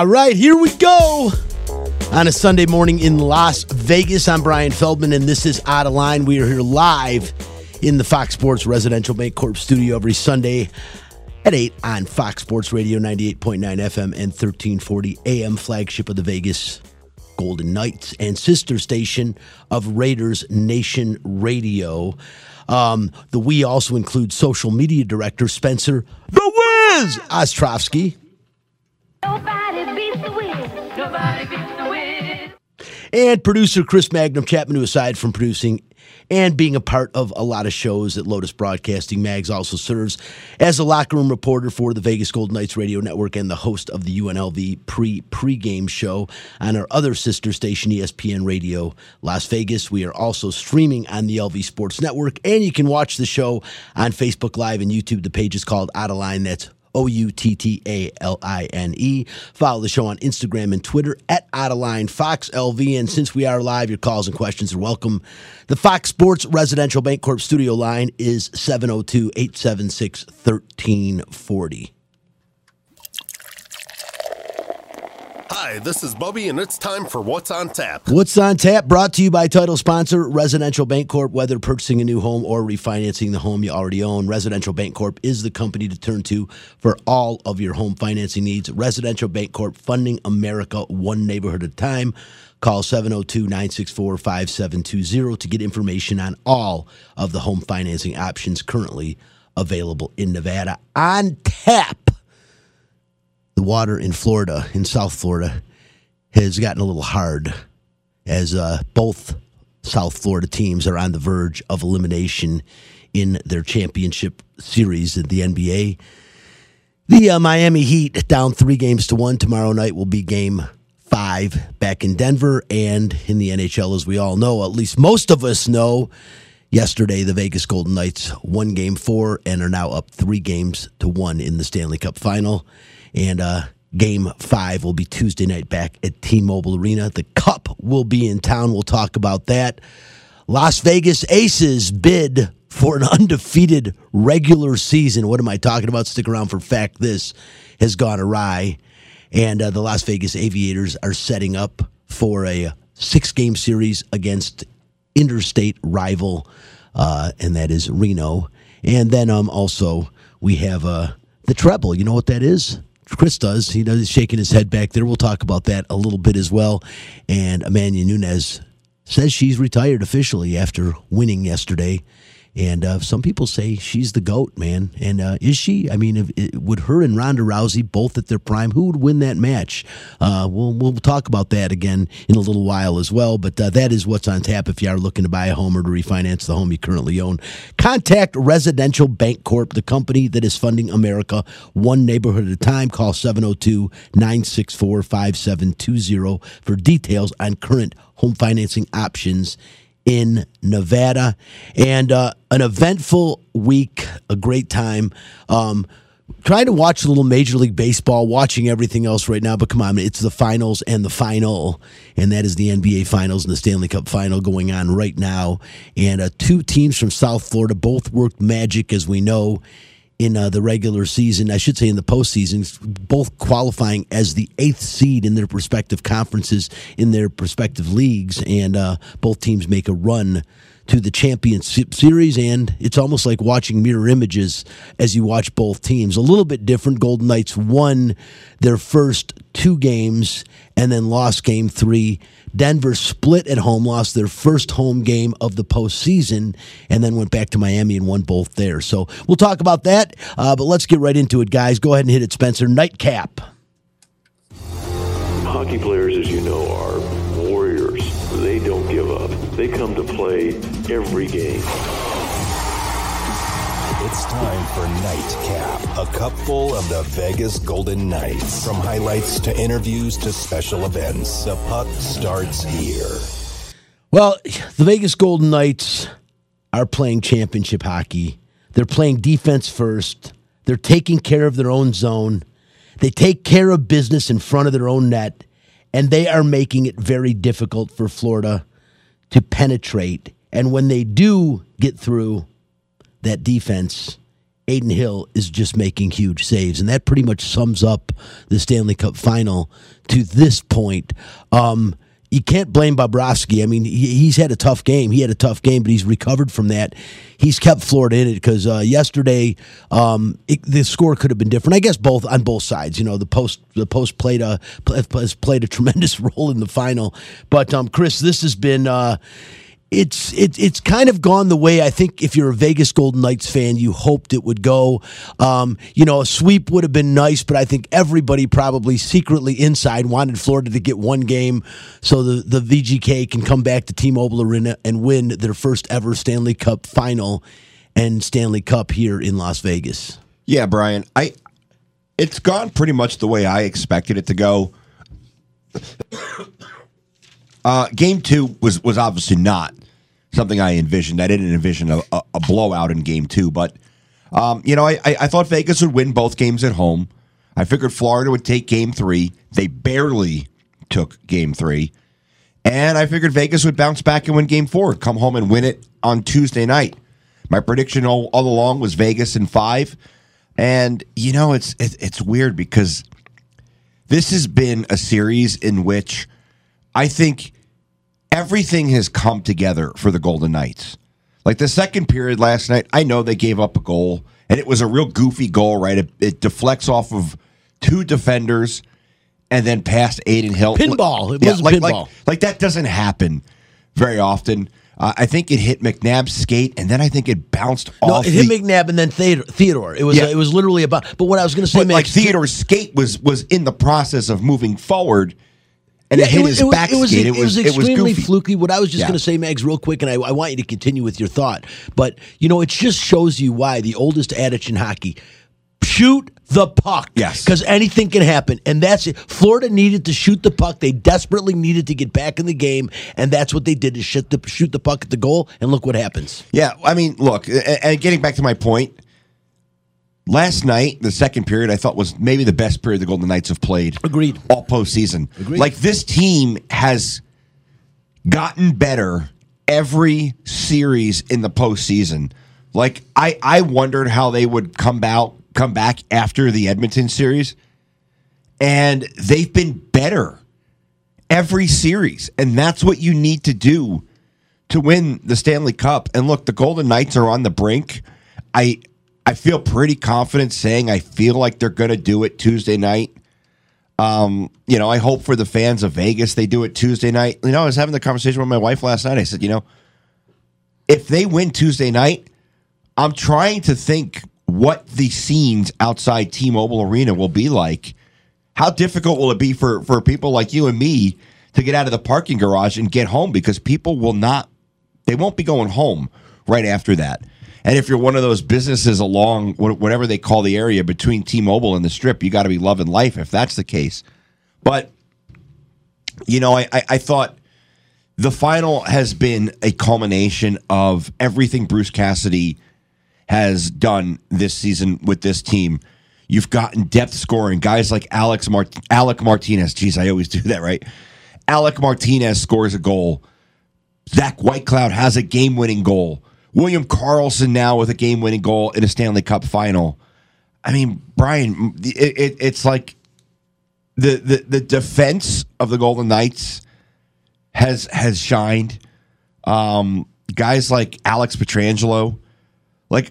All right, here we go. On a Sunday morning in Las Vegas, I'm Brian Feldman, and this is Out of Line. We are here live in the Fox Sports Residential Bancorp studio every Sunday at 8 on Fox Sports Radio 98.9 FM and 1340 AM, flagship of the Vegas Golden Knights and sister station of Raiders Nation Radio. Um, the we also include social media director Spencer The Wiz Ostrovsky. And producer Chris Magnum Chapman, who aside from producing and being a part of a lot of shows at Lotus Broadcasting, Mags also serves as a locker room reporter for the Vegas Golden Knights radio network and the host of the UNLV pre pregame show on our other sister station, ESPN Radio Las Vegas. We are also streaming on the LV Sports Network, and you can watch the show on Facebook Live and YouTube. The page is called Out of Line. That's O U T T A L I N E. Follow the show on Instagram and Twitter at Outaline Fox LV. And since we are live, your calls and questions are welcome. The Fox Sports Residential Bancorp studio line is 702 876 1340. Hi, this is Bubby, and it's time for What's on Tap. What's on tap? Brought to you by title sponsor Residential Bancorp. Whether purchasing a new home or refinancing the home you already own, Residential Bancorp is the company to turn to for all of your home financing needs. Residential Bancorp funding America one neighborhood at a time. Call 702 964 5720 to get information on all of the home financing options currently available in Nevada. On tap the water in Florida, in South Florida, has gotten a little hard as uh, both South Florida teams are on the verge of elimination in their championship series in the NBA. The uh, Miami Heat down three games to one. Tomorrow night will be game five back in Denver. And in the NHL, as we all know, at least most of us know, yesterday the Vegas Golden Knights won game four and are now up three games to one in the Stanley Cup final. And uh, game five will be Tuesday night back at T Mobile Arena. The Cup will be in town. We'll talk about that. Las Vegas Aces bid for an undefeated regular season. What am I talking about? Stick around for fact this has gone awry. And uh, the Las Vegas Aviators are setting up for a six game series against interstate rival, uh, and that is Reno. And then um, also we have uh, the treble. You know what that is? Chris does. He does. He's shaking his head back there. We'll talk about that a little bit as well. And Amanda Nunes says she's retired officially after winning yesterday. And uh, some people say she's the goat, man. And uh, is she? I mean, if, would her and Ronda Rousey both at their prime? Who would win that match? Uh, we'll we'll talk about that again in a little while as well. But uh, that is what's on tap if you are looking to buy a home or to refinance the home you currently own. Contact Residential Bancorp, the company that is funding America one neighborhood at a time. Call 702 964 5720 for details on current home financing options in Nevada. And uh, an eventful week, a great time. Um, trying to watch a little Major League Baseball, watching everything else right now. But come on, it's the finals and the final, and that is the NBA Finals and the Stanley Cup Final going on right now. And uh, two teams from South Florida both worked magic, as we know. In uh, the regular season, I should say in the postseason, both qualifying as the eighth seed in their respective conferences, in their respective leagues, and uh, both teams make a run to the championship series and it's almost like watching mirror images as you watch both teams. A little bit different golden knights won their first two games and then lost game three denver split at home lost their first home game of the postseason and then went back to miami and won both there so we'll talk about that uh, but let's get right into it guys go ahead and hit it spencer nightcap Hockey players, as you know, are warriors. They don't give up. They come to play every game. It's time for Nightcap, a cup full of the Vegas Golden Knights. From highlights to interviews to special events, the puck starts here. Well, the Vegas Golden Knights are playing championship hockey. They're playing defense first. They're taking care of their own zone. They take care of business in front of their own net, and they are making it very difficult for Florida to penetrate. And when they do get through that defense, Adin Hill is just making huge saves, and that pretty much sums up the Stanley Cup final to this point. Um, you can't blame Bobrovsky. I mean, he's had a tough game. He had a tough game, but he's recovered from that. He's kept Florida in it because uh, yesterday um, it, the score could have been different. I guess both on both sides. You know, the post the post played a has played a tremendous role in the final. But um, Chris, this has been. Uh, it's it, it's kind of gone the way I think if you're a Vegas Golden Knights fan, you hoped it would go. Um, you know, a sweep would have been nice, but I think everybody probably secretly inside wanted Florida to get one game so the, the VGK can come back to T-Mobile Arena and win their first ever Stanley Cup final and Stanley Cup here in Las Vegas. Yeah, Brian, I it's gone pretty much the way I expected it to go. Uh, game two was was obviously not something I envisioned. I didn't envision a, a, a blowout in game two, but um, you know, I, I, I thought Vegas would win both games at home. I figured Florida would take game three. They barely took game three. And I figured Vegas would bounce back and win game four, come home and win it on Tuesday night. My prediction all, all along was Vegas in five. And, you know, it's, it, it's weird because this has been a series in which I think everything has come together for the Golden Knights. Like the second period last night, I know they gave up a goal, and it was a real goofy goal, right? It, it deflects off of two defenders and then past Adin Hill. Pinball. It was a like, pinball. Like, like that doesn't happen very often. Uh, I think it hit McNabb's skate, and then I think it bounced No, off. it hit the- McNabb and then Theodore. Theodore. It was Yeah. it was literally about. But what I was going to say, but like Theodore's skate was was in the process of moving forward, and Yeah, it hit was- his back it was, skate. It was, extremely fluky. What I was just Yeah. going to say, Mags, real quick, and I, I want you to continue with your thought. But you know, it just shows you why the oldest adage in hockey: shoot the puck. Yes. because anything can happen, and that's it. Florida needed to shoot the puck. They desperately needed to get back in the game, and that's what they did: to shoot the shoot the puck at the goal. And look what happens. Yeah, I mean, look, and getting back to my point, last night, the second period, I thought was maybe the best period the Golden Knights have played. Agreed. All postseason. Agreed. Like this team has gotten better every series in the postseason. Like I, I wondered how they would come out, come back after the Edmonton series, and they've been better every series, and that's what you need to do to win the Stanley Cup. And look, the Golden Knights are on the brink. I I feel pretty confident saying I feel like they're going to do it Tuesday night. Um, you know, I hope for the fans of Vegas they do it Tuesday night. You know, I was having the conversation with my wife last night. I said, you know, if they win Tuesday night, I'm trying to think what the scenes outside T-Mobile Arena will be like. How difficult will it be for for people like you and me to get out of the parking garage and get home because people will not they won't be going home right after that. And if you're one of those businesses along whatever they call the area between T-Mobile and the Strip, you got to be loving life if that's the case. But you know, I, I, I thought the final has been a culmination of everything Bruce Cassidy has done this season with this team. You've gotten depth scoring, guys like Alex Mart- Alec Martinez. Geez, I always do that, right? Alec Martinez scores a goal. Zach Whitecloud has a game-winning goal. William Karlsson now with a game-winning goal in a Stanley Cup final. I mean, Brian, it, it, it's like the, the the defense of the Golden Knights has has shined. Um, guys like Alex Pietrangelo, like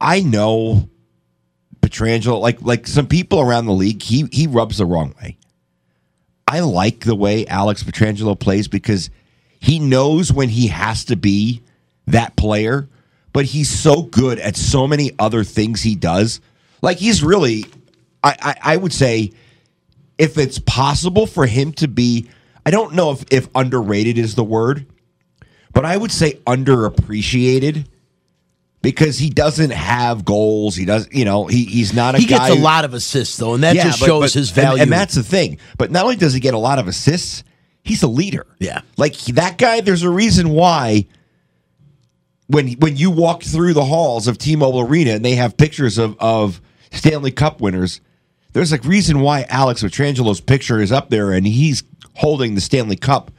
I know Pietrangelo, like like some people around the league, he he rubs the wrong way. I like the way Alex Pietrangelo plays because he knows when he has to be that player, but he's so good at so many other things he does. Like he's really, I I, I would say, if it's possible for him to be, I don't know if if underrated is the word, but I would say underappreciated because he doesn't have goals. He doesn't, you know, he he's not a He gets a who- lot of assists though, and that Yeah, just but- shows but- his value. And, that's the thing. But not only does he get a lot of assists, he's a leader. Yeah. like that guy. There's a reason why. When when you walk through the halls of T-Mobile Arena and they have pictures of of Stanley Cup winners, there's a reason why Alex Pietrangelo's picture is up there and he's holding the Stanley Cup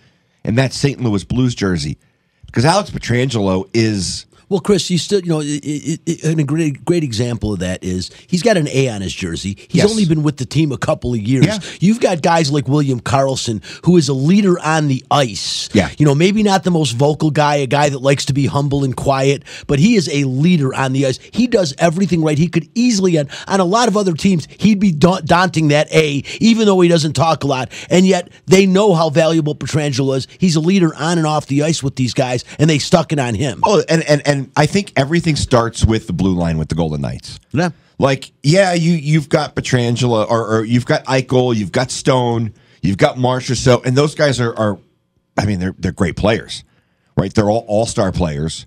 in that St. Louis Blues jersey because Alex Pietrangelo is Well, Chris, you still, you know, it, it, and a great, great example of that is he's got an A on his jersey. He's Yes. only been with the team a couple of years. Yeah. You've got guys like William Karlsson, who is a leader on the ice. Yeah. You know, maybe not the most vocal guy, a guy that likes to be humble and quiet, but he is a leader on the ice. He does everything right. He could easily, on, on a lot of other teams, he'd be da- daunting that A, even though he doesn't talk a lot. And yet they know how valuable Pietrangelo is. He's a leader on and off the ice with these guys, and they stuck it on him. Oh, and, and and I think everything starts with the blue line with the Golden Knights. Yeah. Like, yeah, you you've got Pietrangelo or, or you've got Eichel, you've got Stone, you've got Marchessault, and those guys are are I mean, they're they're great players. Right? They're all all star players.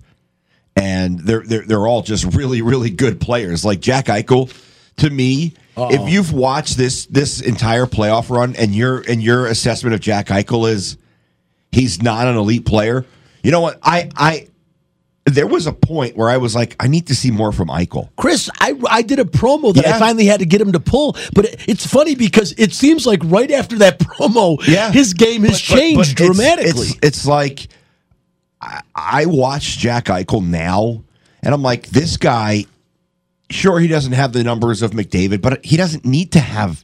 And they're they're they're all just really, really good players. Like Jack Eichel, to me, if you've watched this this entire playoff run and your and your assessment of Jack Eichel is he's not an elite player, you know what? I I there was a point where I was like, I need to see more from Eichel. Chris, I, I did a promo that I finally had to get him to pull, but it, it's funny because it seems like right after that promo, yeah. his game has But- but- changed but it's- dramatically. It's, it's like I, I watch Jack Eichel now, and I'm like, this guy. Sure, he doesn't have the numbers of McDavid, but he doesn't need to have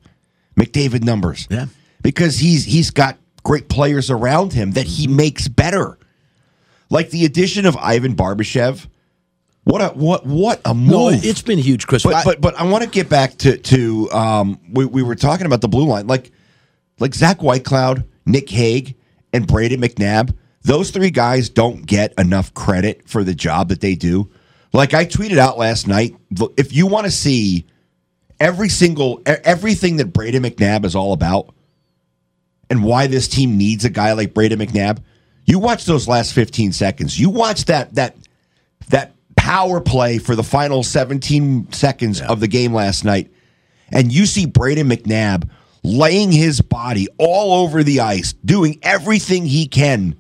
McDavid numbers. Yeah. because he's he's got great players around him that he makes better. Like the addition of Ivan Barbashev. What a what what a move! no, it's been huge, Chris. But I- but but I want to get back to to um we, we were talking about the blue line like like Zach Whitecloud, Nick Hague, and Brayden McNabb. Those three guys don't get enough credit for the job that they do. Like I tweeted out last night, if you want to see every single everything that Brayden McNabb is all about, and why this team needs a guy like Brayden McNabb, you watch those last 15 seconds. You watch that that that power play for the final 17 seconds of the game last night, and you see Brayden McNabb laying his body all over the ice, doing everything he can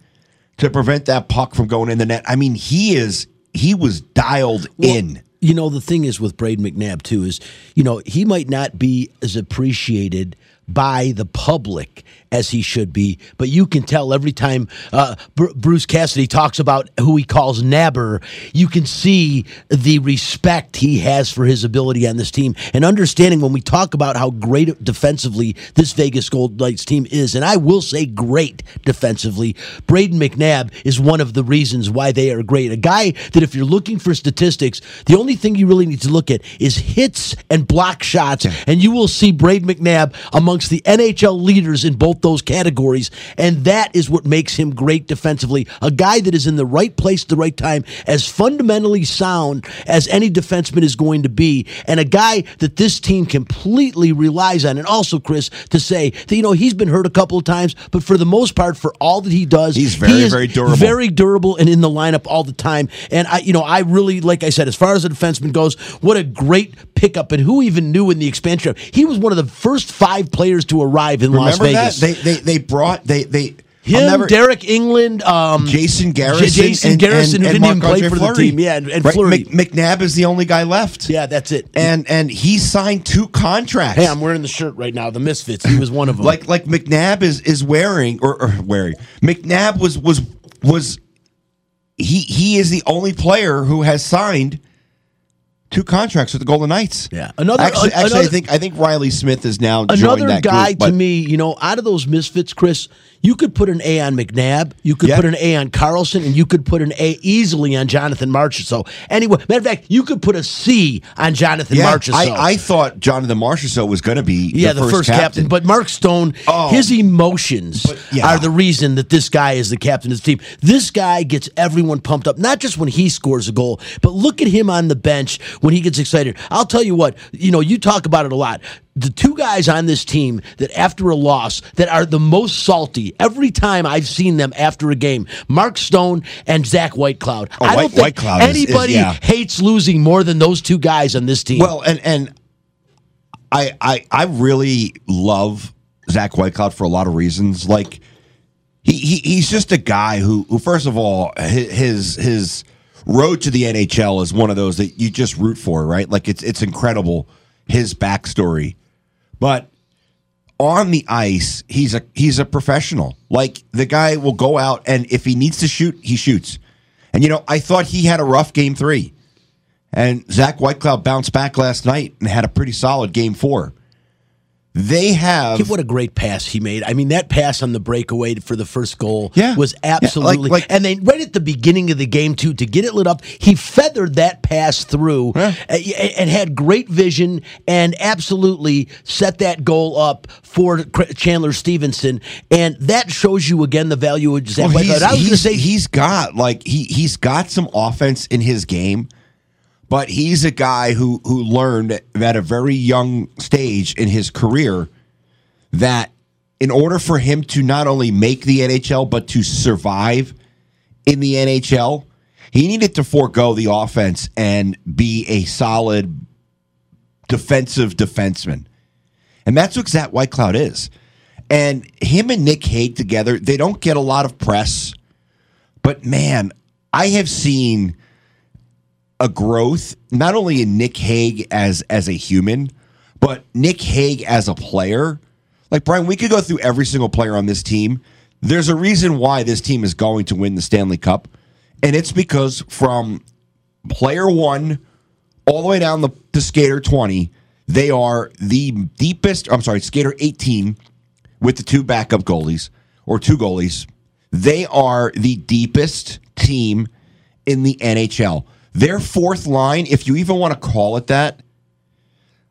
to prevent that puck from going in the net. I mean, he is he was dialed in. You know, the thing is with Brayden McNabb, too, is, you know, he might not be as appreciated by the public as he should be, but you can tell every time uh, Br- Bruce Cassidy talks about who he calls Nabber, you can see the respect he has for his ability on this team and understanding when we talk about how great defensively this Vegas Gold Knights team is, and I will say great defensively, Brayden McNabb is one of the reasons why they are great. A guy that if you're looking for statistics, the only thing you really need to look at is hits and block shots, and you will see Brayden McNabb amongst the NHL leaders in both those categories, and that is what makes him great defensively. A guy that is in the right place at the right time, as fundamentally sound as any defenseman is going to be, and a guy that this team completely relies on. And also, Chris, to say that you know he's been hurt a couple of times, but for the most part, for all that he does, He's very, he is very durable. very durable and in the lineup all the time. And I, you know, I really, like I said, as far as a defenseman goes, what a great pickup. And who even knew in the expansion? He was one of the first five players to arrive in Las Remember that Vegas. They they they brought they they Him, never- Deryk Engelland, um, Jason Garrison, J- Jason and- Garrison, and- who and didn't even play for the team. Yeah, and, and Right, Fleury. Mc- McNabb is the only guy left. yeah, that's it. and and he signed two contracts. hey, I'm wearing the shirt right now. The Misfits. He was one of them. like like McNabb is is wearing or, or wearing McNabb was was was he he is the only player who has signed two contracts with the Golden Knights. Yeah. Another- actually, actually I think I think Reilly Smith is now Another that guy group, to me, you know, out of those misfits, Chris, you could put an A on McNabb, you could Yeah. put an A on Karlsson, and you could put an A easily on Jonathan Marchessault. So anyway, matter of fact, you could put a C on Jonathan Yeah, Marchessault. I, I thought Jonathan Marchessault was going to be yeah, the, first, captain. But Mark Stone, Oh. his emotions But, yeah. are the reason that this guy is the captain of the team. This guy gets everyone pumped up, not just when he scores a goal, but look at him on the bench when he gets excited. I'll tell you what, you know, you talk about it a lot. The two guys on this team that after a loss that are the most salty every time I've seen them after a game, Mark Stone and Zach Whitecloud. Oh, I don't White- think Whitecloud is- is- anybody yeah. hates losing more than those two guys on this team. Well, and and I I I really love Zach Whitecloud for a lot of reasons. Like he, he he's just a guy who who first of all hi- his his road to the NHL is one of those that you just root for, right? Like it's it's incredible his backstory, but on the ice he's a he's a professional. Like the guy will go out and if he needs to shoot, he shoots. And you know, I thought he had a rough game three. And Zach Whitecloud bounced back last night and had a pretty solid game four. They have What a great pass he made. I mean, that pass on the breakaway for the first goal Yeah. was Yeah, like- absolutely. like- and then right at the beginning of the game, too, to get it lit up, he feathered that pass through Yeah. and had great vision and absolutely set that goal up for Chandler Stephenson. And that shows you again the value of Zach Whitecloud. I was going to say, he's got like he he's got some offense in his game, but he's a guy who who learned at a very young stage in his career that in order for him to not only make the NHL but to survive in the NHL, he needed to forego the offense and be a solid defensive defenseman. And that's what Zach Whitecloud is. And him and Nick Hague together, they don't get a lot of press. But man, I have seen a growth not only in Nick Hague as as a human, but Nick Hague as a player. Like Brian, we could go through every single player on this team. There's a reason why this team is going to win the Stanley Cup, and it's because from player one all the way down the, to skater 20, they are the deepest. I'm sorry, skater 18 with the two backup goalies or two goalies. They are the deepest team in the NHL. Their fourth line, if you even want to call it that,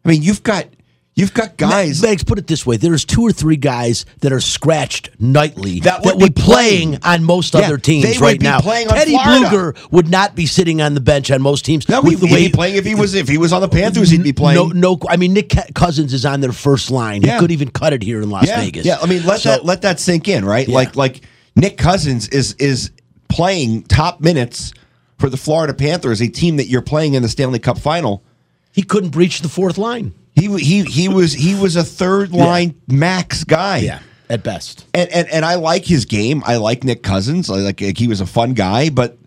I mean, you've got you've got guys. Mags, put it this way: there's two or three guys that are scratched nightly That that would would, be playing playing. on most Yeah, other teams would right now. playing on Teddy Florida. Blueger would not be sitting on the bench on most teams. no, he'd, he'd be playing if he was if he was on the Panthers, he'd be playing. No, no. I mean, Nick Cousins is on their first line. Yeah. He could even cut it here in Las yeah, Vegas. Yeah, I mean, let So- that let that sink in, right? Like like Nick Cousins is is playing top minutes for the Florida Panthers, a team that you're playing in the Stanley Cup final. he couldn't breach the fourth line. He he he was he was a third line max guy. at best. And, and and I like his game. I like Nick Cousins. I like, like he was a fun guy, but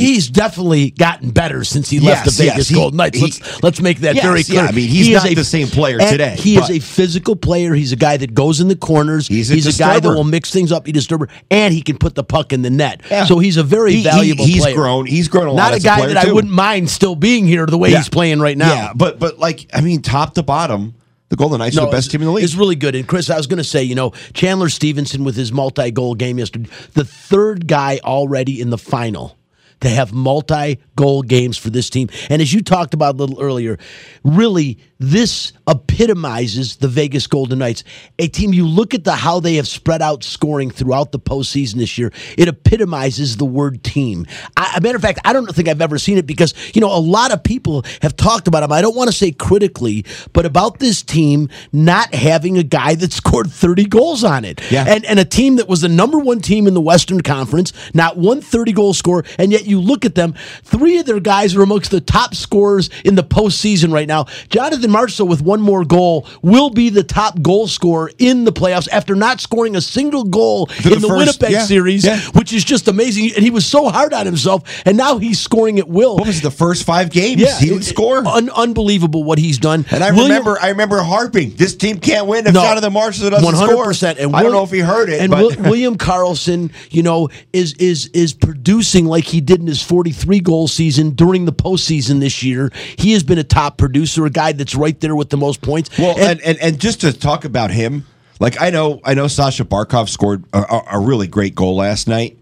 He's definitely gotten better since he left Yes, the Vegas yes, he- Golden Knights. let's let's make that Yes, very yeah, clear. I mean, he's He not the same player today, He is a physical player. He's a guy that goes in the corners. He's a guy that will mix things up. He disturber, and he can put the puck in the net. Yeah. So he's a very He- he- valuable he's player. grown- he's grown a lot Not a a guy player, that I wouldn't mind still being here the way Yeah. he's playing right now. yeah, but but like I mean, top to bottom, the Golden Knights are the best team in the league. It's really good. And Chris, I was going to say, you know, Chandler Stephenson with his multi-goal game yesterday, the third guy already in the final to have multi-goal games for this team. And as you talked about a little earlier, really this epitomizes the Vegas Golden Knights, a team you look at the how they have spread out scoring throughout the postseason this year. It epitomizes the word team. I, a matter of fact, I don't think I've ever seen it because you know a lot of people have talked about them. I don't want to say critically, but about this team not having a guy that scored 30 goals on it. Yeah. And and a team that was the number one team in the Western Conference, not one 30 goal scorer, and yet you look at them, three of their guys are amongst the top scorers in the postseason right now. Jonathan Marshall with one more goal will be the top goal scorer in the playoffs after not scoring a single goal For in the the, first- Winnipeg yeah, series, yeah. which is just amazing. And he was so hard on himself, and now he's scoring at will. what was it, the first five games? Yeah, he didn't it- score. Un- unbelievable what he's done. and I William- remember, I remember harping. This team can't win if No. Jonathan Marshall doesn't One hundred score. percent. And I don't know if he heard it, And Will- William Karlsson, you know, is is is producing like he did in his forty-three goal season during the postseason this year. He has been a top producer, a guy that's right there with the most points. Well, and, and and just to talk about him, like I know I know Sasha Barkov scored a, a really great goal last night.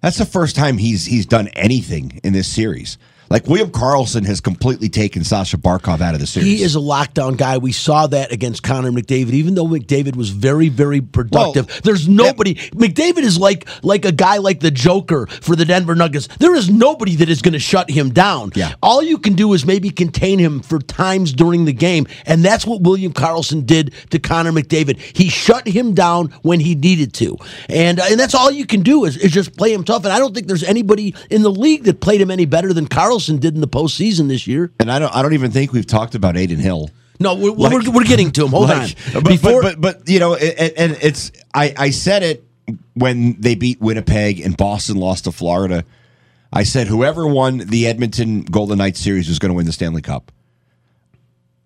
That's the first time he's he's done anything in this series. Like William Karlsson has completely taken Sasha Barkov out of the series. He is a lockdown guy. We saw that against Connor McDavid. Even though McDavid was very, very productive, Well, there's nobody. McDavid is like like a guy like the Joker for the Denver Nuggets. There is nobody that is going to shut him down. Yeah. All you can do is maybe contain him for times during the game, and that's what William Karlsson did to Connor McDavid. He shut him down when he needed to, and and that's all you can do is, is just play him tough. And I don't think there's anybody in the league that played him any better than Karlsson did in the postseason this year. and I don't I don't even think we've talked about Adin Hill. No, we're, Like- we're, we're getting to him. Hold Like, on. But, Before, but, but but you know, it- and it's I I said it when they beat Winnipeg and Boston lost to Florida. I said whoever won the Edmonton Golden Knights series was going to win the Stanley Cup.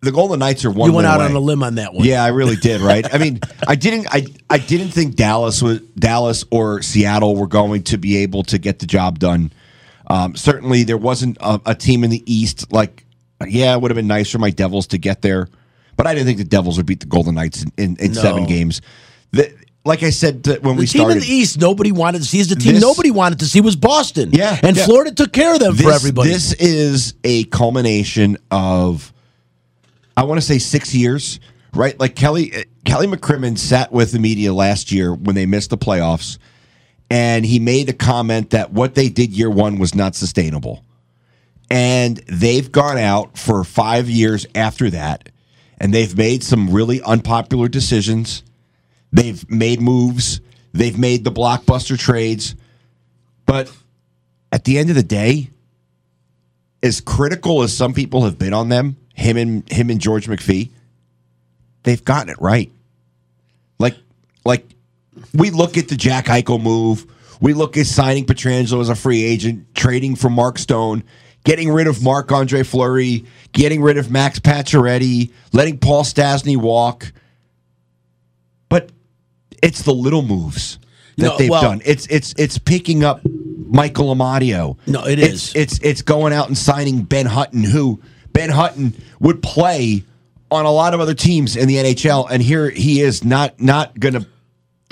The Golden Knights are one. you went out away. on a limb on that one. Yeah, I really did. Right. I mean, I didn't. I I didn't think Dallas was Dallas or Seattle were going to be able to get the job done Um, certainly, there wasn't a, a team in the East like, yeah, it would have been nice for my Devils to get there, but I didn't think the Devils would beat the Golden Knights in, in, in No. seven games. The, like I said to- when The we team started, in the East nobody wanted to see is the team This- nobody wanted to see was Boston. Yeah, and yeah. Florida took care of them for everybody. This is a culmination of, I want to say six years, right? Like Kelly uh, Kelly McCrimmon sat with the media last year when they missed the playoffs, and he made a comment that what they did year one was not sustainable, and they've gone out for five years after that, and they've made some really unpopular decisions. They've made moves. They've made the blockbuster trades, but at the end of the day, as critical as some people have been on them, him and him and George McPhee, they've gotten it right. Like, like we look at the Jack Eichel move. We look at signing Pietrangelo as a free agent, trading for Mark Stone, getting rid of Marc Andre Fleury, getting rid of Max Pacioretty, letting Paul Stastny walk. But it's the little moves that No, they've well- done. It's it's it's picking up Michael Amadio. No, it it's. It's it's going out and signing Ben Hutton, who Ben Hutton would play on a lot of other teams in the NHL, and here he is not not going to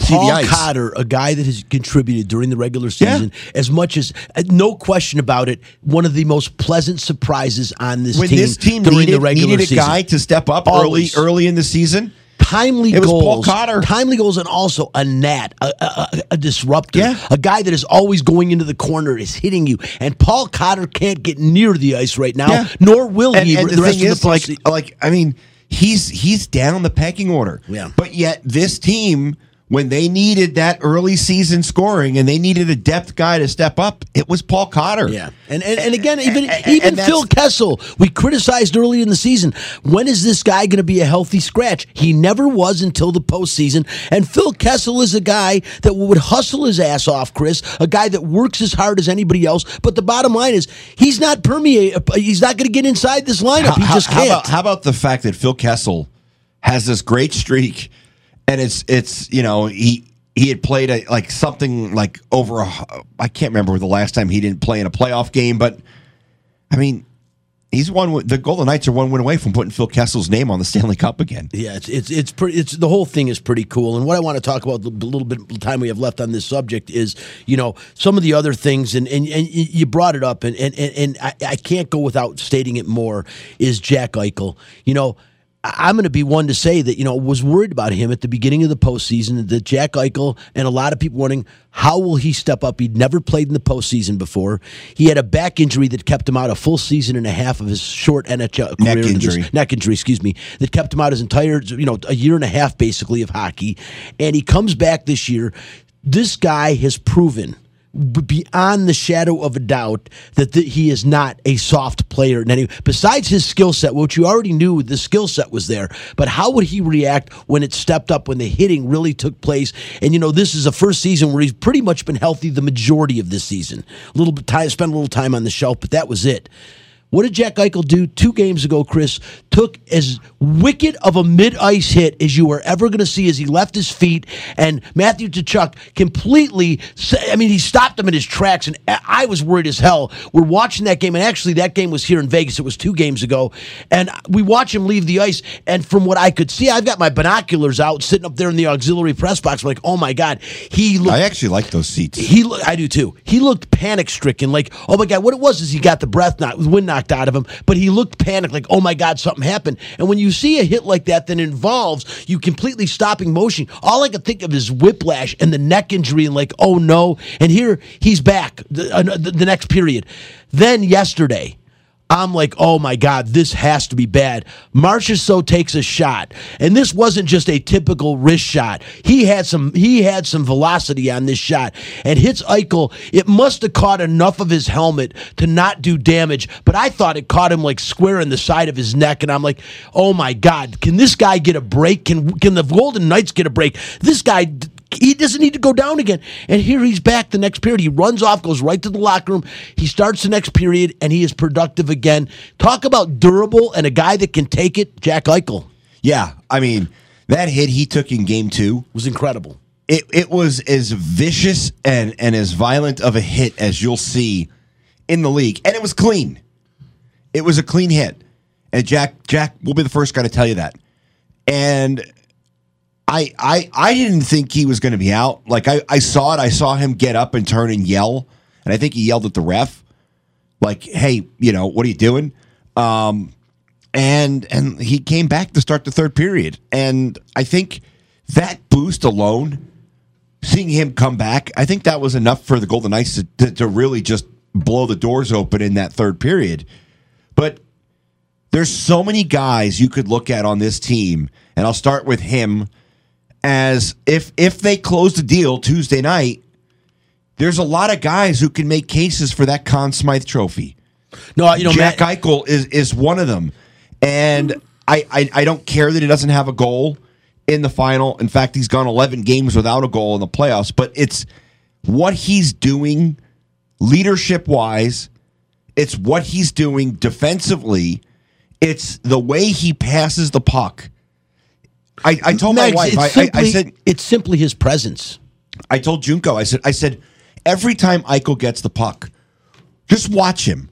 see Paul. Cotter, a guy that has contributed during the regular Yeah. season as much as uh, no question about it, one of the most pleasant surprises on this when team this team during needed, the regular needed a season. guy to step up Always. early early in the season, timely It was Paul goals, Cotter. timely goals, and also a gnat, a, a, a, disruptor, Yeah. a guy that is always going into the corner, is hitting you. And Paul Cotter can't get near the ice right now, Yeah. nor will and, he. and the, the, rest thing of is, the like, like I mean, he's he's down the pecking order. Yeah. But yet, this team, when they needed that early season scoring and they needed a depth guy to step up, it was Paul Cotter. Yeah, and and, and again, even and- even Phil Kessel, we criticized early in the season. When is this guy going to be a healthy scratch? He never was until the postseason. And Phil Kessel is a guy that would hustle his ass off, Chris. A guy that works as hard as anybody else. But the bottom line is, he's not permeate. He's not going to get inside this lineup. He just how, can't. about, how about the fact that Phil Kessel has this great streak, and it's it's you know he he had played a, like something like over a I can't remember the last time he didn't play in a playoff game, but I mean he's one the Golden Knights are one win away from putting Phil Kessel's name on the Stanley Cup again. Yeah, it's it's it's pretty. It's the whole thing is pretty cool. And what I want to talk about the little bit of time we have left on this subject is, you know, some of the other things, and and, and you brought it up, and and and, and I, I can't go without stating it more. Is Jack Eichel? You know. I'm going to be one to say that you know was worried about him at the beginning of the postseason. That Jack Eichel and a lot of people wondering how will he step up. He'd never played in the postseason before. He had a back injury that kept him out a full season and a half of his short NHL career. Neck injury. neck injury, excuse me, that kept him out his entire, you know, a year and a half basically of hockey. And he comes back this year. This guy has proven beyond the shadow of a doubt that th- he is not a soft player in any besides his skill set which you already knew the skill set was there but how would he react when it stepped up when the hitting really took place? And you know this is a first season where he's pretty much been healthy the majority of this season. A little bit time spent a little time on the shelf but that was it what did Jack Eichel do two games ago, Chris? Took as wicked of a mid ice hit as you were ever going to see as he left his feet, and Matthew Tkachuk completely, I mean, he stopped him in his tracks, and I was worried as hell. We're watching that game, and actually, that game was here in Vegas. It was two games ago, and we watch him leave the ice. And from what I could see, I've got my binoculars out, sitting up there in the auxiliary press box. I'm like, oh my god, he looked I actually like those seats. he I do too. He looked panic stricken, like, oh my god, what it was is he got the breath knocked, the wind knocked out of him, but he looked panicked, like, oh my god, something happened. And when you see a hit like that that involves you completely stopping motion, all I could think of is whiplash and the neck injury, and like, oh no. And here he's back the, the, the next period. Then yesterday. I'm like, oh my God, this has to be bad. Marchessault takes a shot, and this wasn't just a typical wrist shot. He had some he had some velocity on this shot and hits Eichel. It must have caught enough of his helmet to not do damage, but I thought it caught him like square in the side of his neck, and I'm like, oh my God, can this guy get a break? Can can the Golden Knights get a break? This guy he doesn't need to go down again. And here he's back the next period. He runs off, goes right to the locker room. He starts the next period, and he is productive again. Talk about durable and a guy that can take it. Jack Eichel Yeah, I mean that hit he took in game two. was incredible. it it was as vicious and and as violent of a hit as you'll see in the league, and it was clean. It was a clean hit, and Jack Jack will be the first guy to tell you that. And I I I didn't think he was going to be out. Like I I saw it. I saw him get up and turn and yell, and I think he yelled at the ref, like, "Hey, you know, what are you doing?" Um, and and he came back to start the third period, and I think that boost alone, seeing him come back, I think that was enough for the Golden Knights to, to, to really just blow the doors open in that third period. But there's so many guys you could look at on this team, and I'll start with him as if if they close the deal Tuesday night, there's a lot of guys who can make cases for that Conn Smythe trophy. No, you know, Jack Matt, Eichel is is one of them, and I, I I don't care that he doesn't have a goal in the final. In fact, he's gone 11 games without a goal in the playoffs. But it's what he's doing, leadership wise. It's what he's doing defensively. It's the way he passes the puck. I, I told my wife. I, I, simply, I said it's simply his presence. I told Junko, I said, I said, every time Eichel gets the puck, just watch him.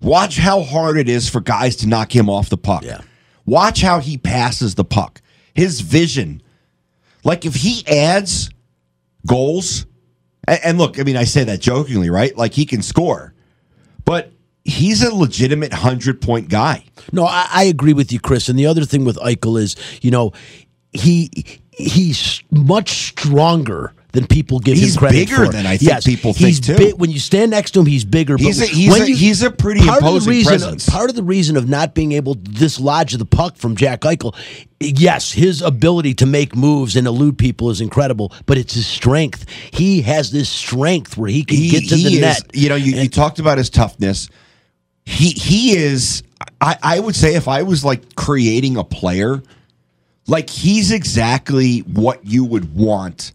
Watch how hard it is for guys to knock him off the puck. Yeah. Watch how he passes the puck. His vision. Like if he adds goals, and, and look, I mean, I say that jokingly, right? Like he can score, but he's a legitimate hundred point guy. No, I, I agree with you, Chris. And the other thing with Eichel is, you know, he he's much stronger than people give He's him credit bigger for. Bigger than I think yes, people think, he's too. big- when you stand next to him, he's bigger. He's but a- he's a- he's a pretty part of the reason, presence. Part of the reason of not being able to dislodge the puck from Jack Eichel, yes, his ability to make moves and elude people is incredible, but it's his strength. He has this strength where he can he, get to the is, net. You know, you, you talked about his toughness. He he is. I, I would say if I was like creating a player, like he's exactly what you would want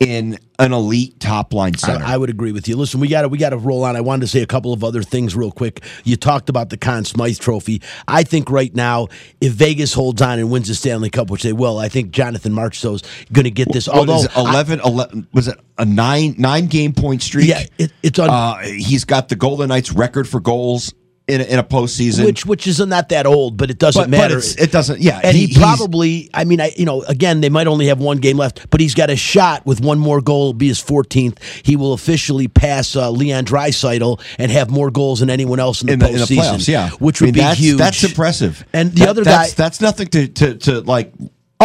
in an elite top line center. I, I would agree with you. Listen, we got to we got to roll on. I wanted to say a couple of other things real quick. You talked about the Conn Smythe Trophy. I think right now, if Vegas holds on and wins the Stanley Cup, which they will, I think Jonathan Marchessault's going to get this. What Although it, 11, 11 was it a nine nine game point streak? Yeah, it- it's on- Uh, he's got the Golden Knights record for goals in a, in a postseason. which which is not that old, but it doesn't But- but matter. it's- it doesn't- yeah, and he- he, probably. I mean, I you know, again, they might only have one game left, but he's got a shot with one more goal. It'll be his 14th. He will officially pass uh, Leon Draisaitl and have more goals than anyone else in the in the, in the postseason. playoffs, yeah, which I would be that's, huge. That's impressive. And the That- other that's, guy- that's nothing to to to like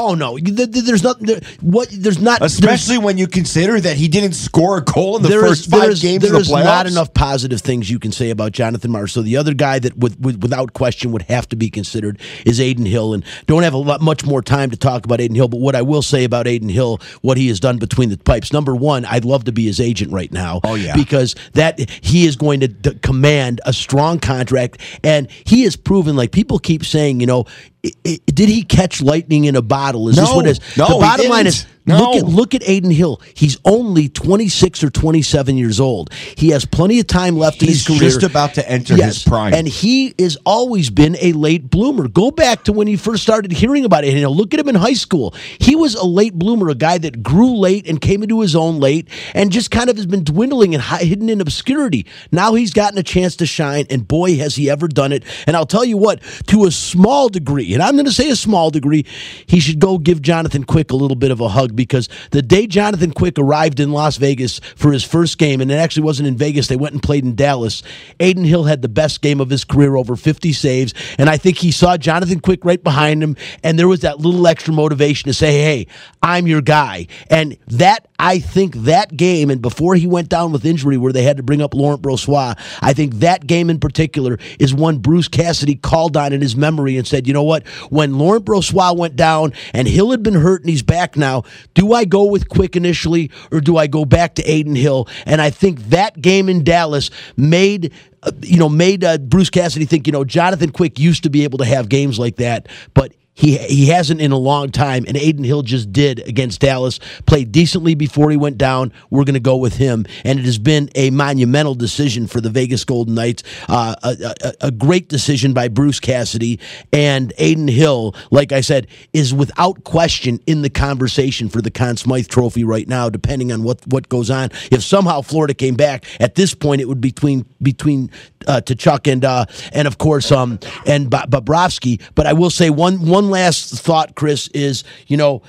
Oh no, th- th- there's not there, what there's not Especially when you consider that he didn't score a goal in the there first is- five is- games there of the is playoffs. not enough positive things you can say about Jonathan Marsh. So the other guy that with, with, without question would have to be considered is Adin Hill, and don't have a lot much more time to talk about Adin Hill. But what I will say about Adin Hill, what he has done between the pipes. Number one, I'd love to be his agent right now. Oh, yeah. because that he is going to d- command a strong contract, and he has proven. Like people keep saying, you know. Did he catch lightning in a bottle? Is this No. what it is? No, the bottom line is No. look at look at Adin Hill. He's only 26 or 27 years old. He has plenty of time left in He's his career. just about to enter his prime. And he has always been a late bloomer. Go back to when you first started hearing about Adin Hill. Look at him in high school. He was a late bloomer, a guy that grew late and came into his own late and just kind of has been dwindling and hidden in obscurity. Now he's gotten a chance to shine, and boy, has he ever done it. And I'll tell you what, to a small degree, and I'm going to say a small degree, he should go give Jonathan Quick a little bit of a hug because the day Jonathan Quick arrived in Las Vegas for his first game, and it actually wasn't in Vegas, they went and played in Dallas. Adin Hill had the best game of his career, over 50 saves, and I think he saw Jonathan Quick right behind him, and there was that little extra motivation to say, hey, I'm your guy. And that, I think that game, and before he went down with injury where they had to bring up Laurent Brossoit, I think that game in particular is one Bruce Cassidy called on in his memory and said, you know what, when Laurent Brossoit went down and Hill had been hurt and he's back now, do I go with Quick initially or do I go back to Adin Hill? And I think that game in Dallas made uh, you know made uh, Bruce Cassidy think you know Jonathan Quick used to be able to have games like that, but He he hasn't in a long time, and Adin Hill just did against Dallas. Played decently before he went down. We're going to go with him, and it has been a monumental decision for the Vegas Golden Knights. Uh, a, a, a great decision by Bruce Cassidy and Adin Hill. Like I said, is without question in the conversation for the Conn Smythe Trophy right now. Depending on what what goes on, if somehow Florida came back at this point, it would be between between uh, and uh, and of course um and Bo- Bobrovsky. But I will say one one last thought, Chris, is you know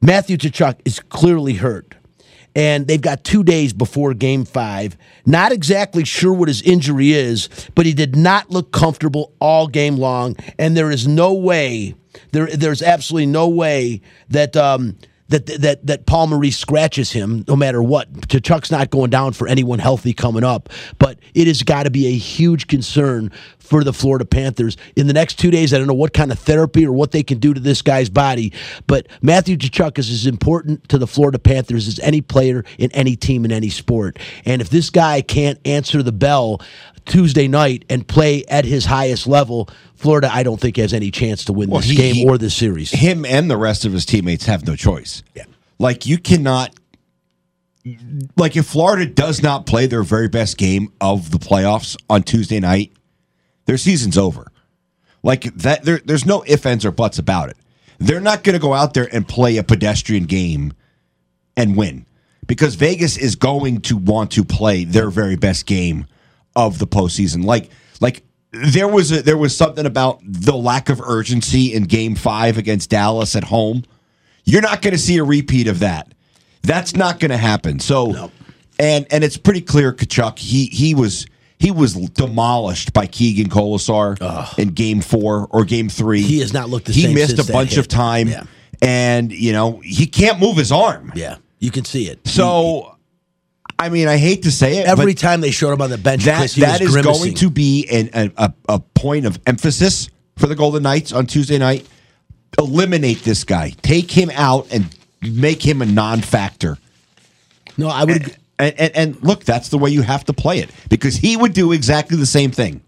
Matthew Tkachuk is clearly hurt. And they've got two days before game five. Not exactly sure what his injury is, but he did not look comfortable all game long. And there is no way, there, there's absolutely no way that um, that that that Paul Maurice scratches him no matter what. Chuck's not going down for anyone healthy coming up, but it has got to be a huge concern for the Florida Panthers in the next two days. I don't know what kind of therapy or what they can do to this guy's body, but Matthew Tkachuk is as important to the Florida Panthers as any player in any team in any sport. And if this guy can't answer the bell Tuesday night and play at his highest level, Florida, I don't think has any chance to win Well, this he- game he- or this series. him and the rest of his teammates have no choice. Yeah. Like you cannot like if Florida does not play their very best game of the playoffs on Tuesday night, their season's over. Like that there, there's no ifs, ands, or buts about it. They're not gonna go out there and play a pedestrian game and win. Because Vegas is going to want to play their very best game of the postseason. Like like there was a, there was something about the lack of urgency in Game Five against Dallas at home. You're not going to see a repeat of that. That's not going to happen. So, and and it's pretty clear, Tkachuk. He he was he was demolished by Keegan Kolesar in Game Four or Game Three. He has not looked the he same He missed a bunch of time, Yeah. and you know he can't move his arm. Yeah, you can see it. So, I mean, I hate to say it, Every time they showed him on the bench, that Chris, that is grimacing. going to be an, a, a point of emphasis for the Golden Knights on Tuesday night. Eliminate this guy, take him out, and make him a non-factor. No, I would. And, and, and look, that's the way you have to play it because he would do exactly the same thing,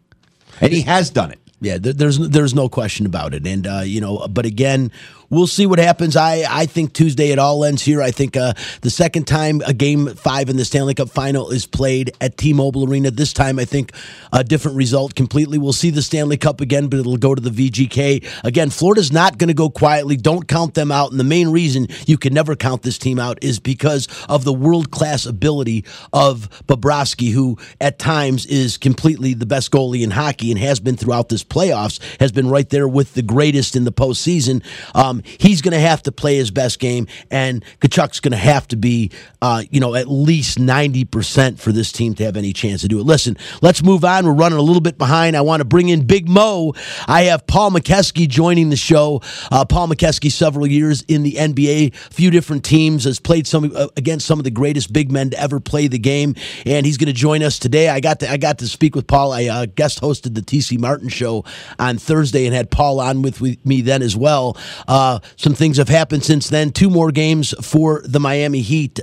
and he has done it. Yeah, there's there's no question about it, and uh, you know, but again, we'll see what happens. I I think Tuesday it all ends here. I think uh, the second time a game five in the Stanley Cup final is played at T-Mobile Arena. This time, I think a different result completely. We'll see the Stanley Cup again, but it'll go to the VGK again. Florida's not going to go quietly. Don't count them out. And the main reason you can never count this team out is because of the world class ability of Bobrovsky, who at times is completely the best goalie in hockey and has been throughout this playoffs, has been right there with the greatest in the postseason. Um, he's going to have to play his best game, and Tkachuk's going to have to be, uh, you know, at least 90% for this team to have any chance to do it. Listen, let's move on. We're running a little bit behind. I want to bring in Big Mo. I have Paul Mokeski joining the show. Uh, Paul Mokeski, several years in the NBA, few different teams, has played some uh, against some of the greatest big men to ever play the game, and he's going to join us today. I got to I got to speak with Paul. I uh, guest hosted the TC Martin show on Thursday and had Paul on with me then as well. Uh, some things have happened since then. Two more games for the Miami Heat,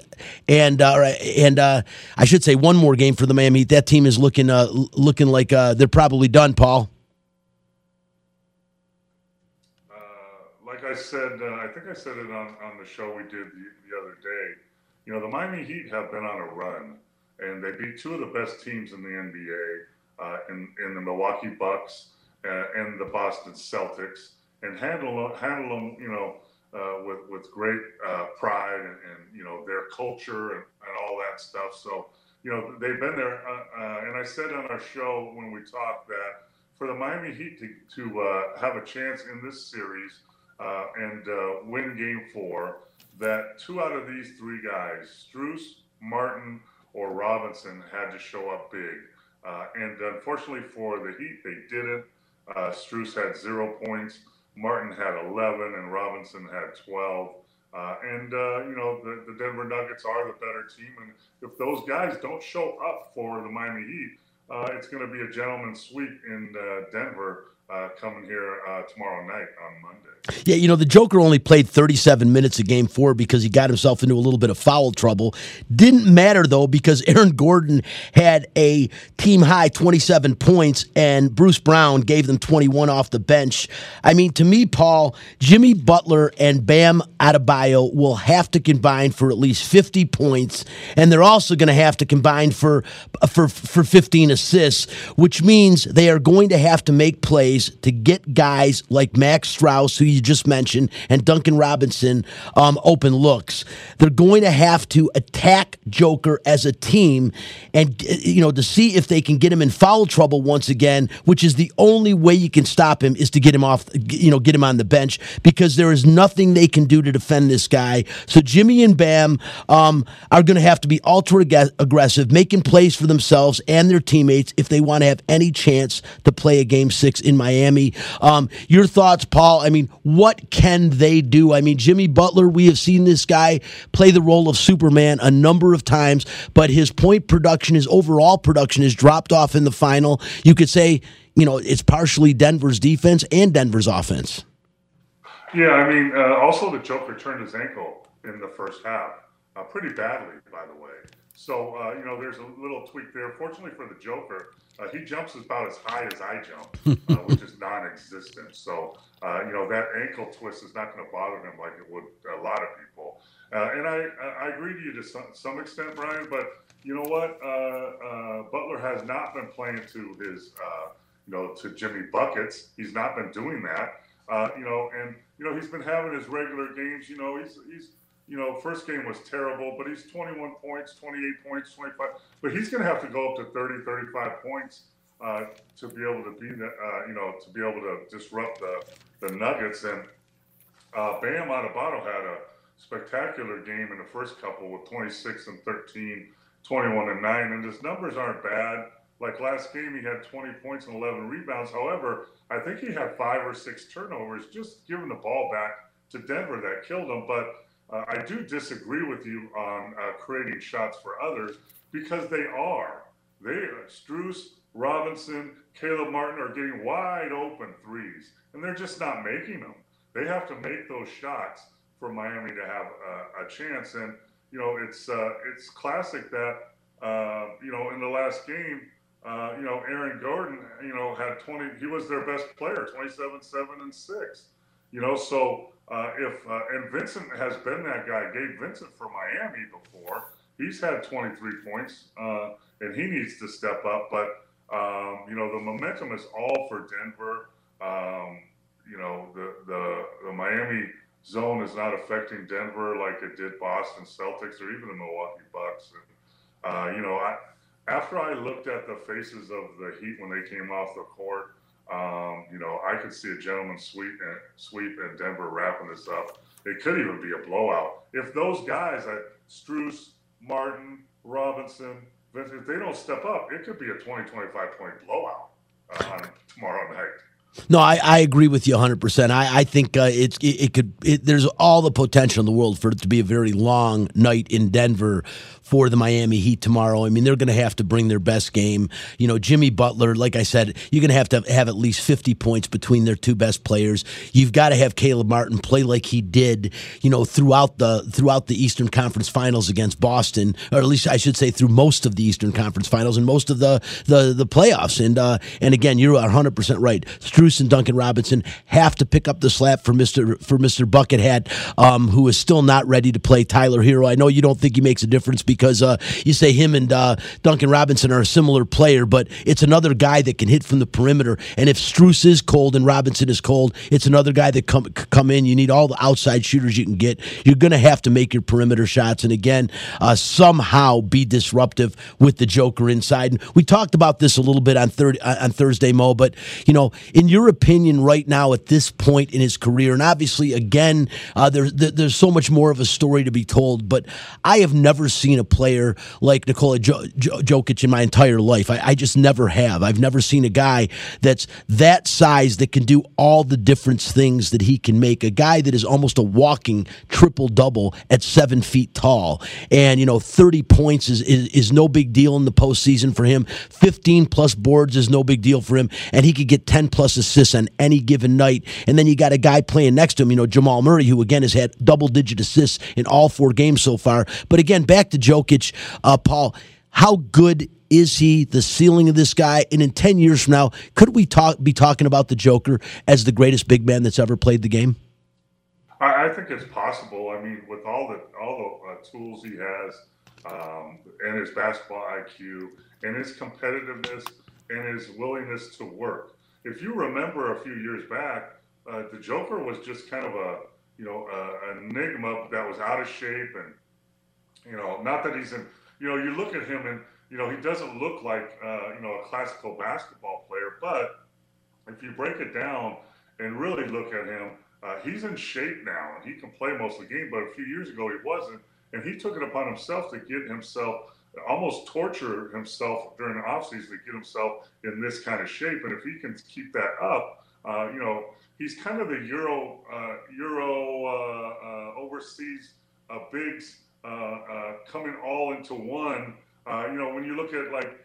and uh, and uh, I should say one more game for the Miami Heat. That team is looking uh, looking like uh, they're probably done. Paul. like I said, uh, I think I said it on, on the show we did the, the other day. You know, the Miami Heat have been on a run, and they beat two of the best teams in the NBA, uh, in, in the Milwaukee Bucks uh, and the Boston Celtics, and handle handle them, you know, uh, with with great uh, pride and, and you know their culture and, and all that stuff. So you know they've been there, uh, uh, and I said on our show when we talked that for the Miami Heat to to uh, have a chance in this series uh, and win Game Four, that two out of these three guys, Strus, Martin, or Robinson, had to show up big. And unfortunately for the Heat, they didn't. Uh, Strus had zero points, Martin had 11, and Robinson had 12. Uh, and uh, you know the, the Denver Nuggets are the better team, and if those guys don't show up for the Miami Heat, uh, it's going to be a gentleman's sweep in uh, Denver uh, coming here uh, tomorrow night on Monday. Yeah, you know, the Joker only played 37 minutes of game four because he got himself into a little bit of foul trouble. Didn't matter, though, because Aaron Gordon had a team high 27 points and Bruce Brown gave them 21 off the bench. I mean, to me, Paul, Jimmy Butler and Bam Adebayo will have to combine for at least 50 points, and they're also going to have to combine for, for, for 15 assists, which means they are going to have to make plays to get guys like Max Strus, who you just mentioned, and Duncan Robinson um, open looks. They're going to have to attack Joker as a team, and you know to see if they can get him in foul trouble once again, which is the only way you can stop him is to get him off, you know, get him on the bench because there is nothing they can do to defend this guy. So Jimmy and Bam um, are going to have to be ultra ag- aggressive, making plays for themselves and their teammates if they want to have any chance to play a game six in Miami. Um, your thoughts, Paul? I mean, what can they do? I mean, Jimmy Butler, we have seen this guy play the role of Superman a number of times, but his point production, his overall production has dropped off in the final. You could say, you know, it's partially Denver's defense and Denver's offense. Yeah, I mean, uh, also the Joker turned his ankle in the first half, uh, pretty badly, by the way. So uh, you know, there's a little tweak there. Fortunately for the Joker, uh, he jumps about as high as I jump, uh, which is non-existent. So uh, you know that ankle twist is not going to bother him like it would a lot of people. Uh, and I I agree to you to some, some extent, Brian. But you know what? Uh, Butler has not been playing to his you know to Jimmy buckets. He's not been doing that. you know, and you know he's been having his regular games. You know, he's he's you know, first game was terrible, but he's 21 points, 28 points, 25. But he's going to have to go up to 30, 35 points uh, to be able to be, uh, you know, to be able to disrupt the, the Nuggets. And uh, Bam Adebayo had a spectacular game in the first couple with 26 and 13, 21 and 9. And his numbers aren't bad. Like last game, he had 20 points and 11 rebounds. However, I think he had five or six turnovers, just giving the ball back to Denver that killed him. But uh, I do disagree with you on uh, creating shots for others because they are. They uh, Strus, Robinson, Caleb Martin are getting wide open threes, and they're just not making them. They have to make those shots for Miami to have a, a chance. And you know, it's uh, it's classic that uh, you know in the last game, uh, you know, Aaron Gordon, you know, had 20. He was their best player, 27, seven, and six. You know, so uh, if uh, and Vincent has been that guy. Gabe Vincent for Miami before. He's had 23 points, uh, and he needs to step up. But um, you know, the momentum is all for Denver. Um, you know, the, the the Miami zone is not affecting Denver like it did Boston Celtics or even the Milwaukee Bucks. And uh, you know, I after I looked at the faces of the Heat when they came off the court um, you know, I could see a gentleman sweep and sweep in Denver wrapping this up. It could even be a blowout if those guys, like Strus, Martin, Robinson, if they don't step up, it could be a 20, 25 point blowout uh, on tomorrow night. No, I, I agree with you 100%. I, I think uh, it, it, it could, it, there's all the potential in the world for it to be a very long night in Denver for the Miami Heat tomorrow. I mean, they're going to have to bring their best game. You know, Jimmy Butler, like I said, you're going to have to have at least 50 points between their two best players. You've got to have Caleb Martin play like he did, you know, throughout the throughout the Eastern Conference Finals against Boston, or at least I should say through most of the Eastern Conference Finals and most of the the, the playoffs. And uh, and again, you're 100 percent right. Strus and Duncan Robinson have to pick up the slap for Mister for Mister Buckethead, um, who is still not ready to play Tyler Herro. I know you don't think he makes a difference because uh, you say him and uh, Duncan Robinson are a similar player, but it's another guy that can hit from the perimeter. And if Strus is cold and Robinson is cold, it's another guy that come come in. You need all the outside shooters you can get. You're going to have to make your perimeter shots, and again, uh, somehow be disruptive with the Joker inside. And we talked about this a little bit on third on Thursday, Mo. But you know, in your opinion, right now at this point in his career, and obviously, again, uh, there's there, there's so much more of a story to be told. But I have never seen a player like Nikola jo- jo- Jokic in my entire life. I, I just never have. I've never seen a guy that's that size that can do all the different things that he can make. A guy that is almost a walking triple double at seven feet tall, and you know, thirty points is, is is no big deal in the postseason for him. Fifteen plus boards is no big deal for him, and he could get ten plus assists on any given night. And then you got a guy playing next to him, you know, Jamal Murray, who again has had double digit assists in all four games so far. But again, back to Jokic, uh, Paul. How good is he? The ceiling of this guy, and in ten years from now, could we talk be talking about the Joker as the greatest big man that's ever played the game? I, I think it's possible. I mean, with all the all the uh, tools he has, um, and his basketball IQ, and his competitiveness, and his willingness to work. If you remember a few years back, uh, the Joker was just kind of a you know a, an enigma that was out of shape, and you know, not that he's in. You know, you look at him and you know he doesn't look like uh, you know a classical basketball player, but if you break it down and really look at him, uh, he's in shape now and he can play most of the game. But a few years ago, he wasn't. And he took it upon himself to get himself, almost torture himself during the offseason to get himself in this kind of shape. And if he can keep that up, uh, you know, he's kind of the Euro, uh, Euro uh, uh, overseas uh, bigs uh, coming all into one. You know, when you look at like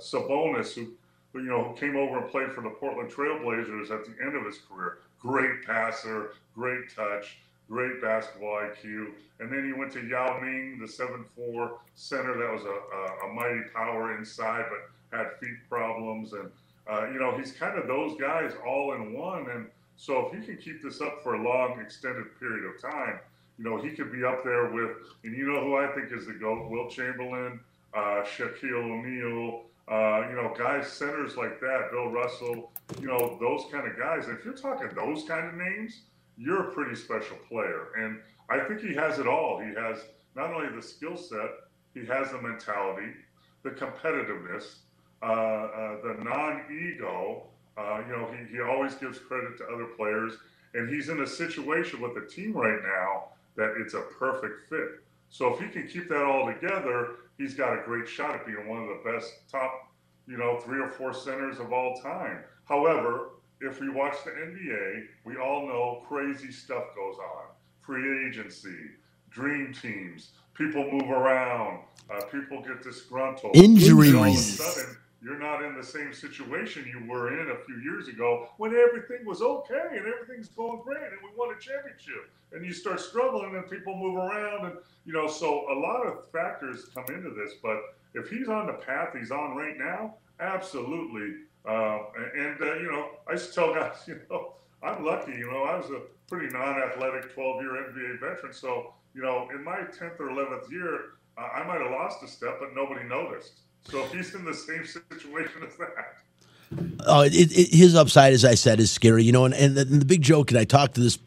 Sabonis, who who, you know, who came over and played for the Portland Trailblazers at the end of his career. Great passer, great touch, great basketball IQ. And then he went to Yao Ming, the 7'4 center that was a, a, a mighty power inside, but had feet problems. And, uh, you know, he's kind of those guys all in one. And so if he can keep this up for a long, extended period of time, you know, he could be up there with, and you know who I think is the GOAT, Wilt Chamberlain, uh, Shaquille O'Neal, uh, you know, guys, centers like that, Bill Russell, you know, those kind of guys. If you're talking those kind of names, you're a pretty special player. And I think he has it all. He has not only the skill set, he has the mentality, the competitiveness, uh, uh, the non ego. Uh, you know, he, he always gives credit to other players. And he's in a situation with the team right now that it's a perfect fit. So if he can keep that all together, he's got a great shot at being one of the best top, you know, three or four centers of all time. However, if we watch the NBA, we all know crazy stuff goes on. Free agency, dream teams, people move around, uh, people get disgruntled. Injuries. And all of a sudden, you're not in the same situation you were in a few years ago when everything was okay and everything's going great and we won a championship. And you start struggling and people move around and you know, so a lot of factors come into this. But if he's on the path he's on right now, absolutely. Uh, and uh, you know, I used to tell guys, you know, I'm lucky. You know, I was a pretty non-athletic 12-year NBA veteran, so you know, in my 10th or 11th year, I might have lost a step, but nobody noticed. So he's in the same situation as that, uh, it, it, his upside, as I said, is scary. You know, and, and, the, big joke, and I talk to this,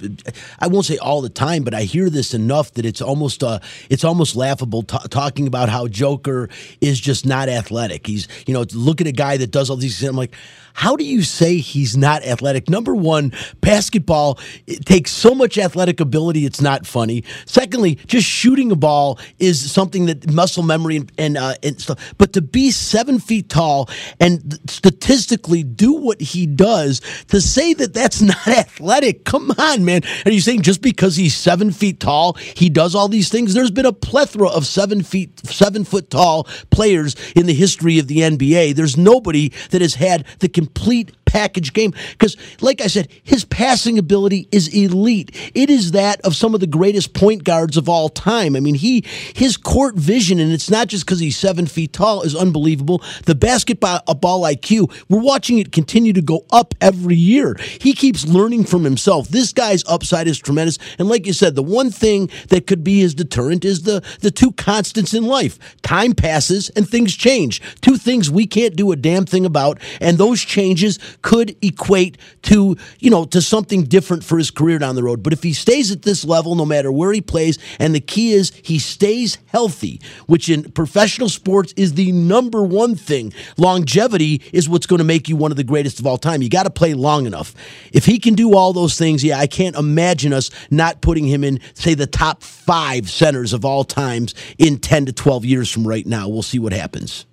I won't say all the time, but I hear this enough that it's almost uh, it's almost laughable t- talking about how Joker is just not athletic. He's you know, look at a guy that does all these. I'm like, how do you say he's not athletic? Number one, basketball it takes so much athletic ability, it's not funny. Secondly, just shooting a ball is something that muscle memory and, and, uh, and stuff. But to be seven feet tall and statistically do what he does, to say that that's not athletic, come on, man. Are you saying just because he's seven feet tall, he does all these things? There's been a plethora of seven feet, seven foot tall players in the history of the NBA. There's nobody that has had the complete package game. Because like i said his passing ability is elite. It is that of some of the greatest point guards of all time. I mean he his court vision and it's not just because he's seven feet tall is unbelievable. The basketball ball iq we're watching it continue to go up every year. He keeps learning from himself. This guy's upside is tremendous. And like you said the one thing that could be his deterrent is the the two constants in life time passes and things change. Two things we can't do a damn thing about and those changes could equate to, you know, to something different for his career down the road. But if he stays at this level, no matter where he plays, and the key is he stays healthy, which in professional sports is the number one thing. Longevity is what's going to make you one of the greatest of all time. You got to play long enough. If he can do all those things, yeah, I can't imagine us not putting him in, say, the top five centers of all times in 10 to 12 years from right now. We'll see what happens.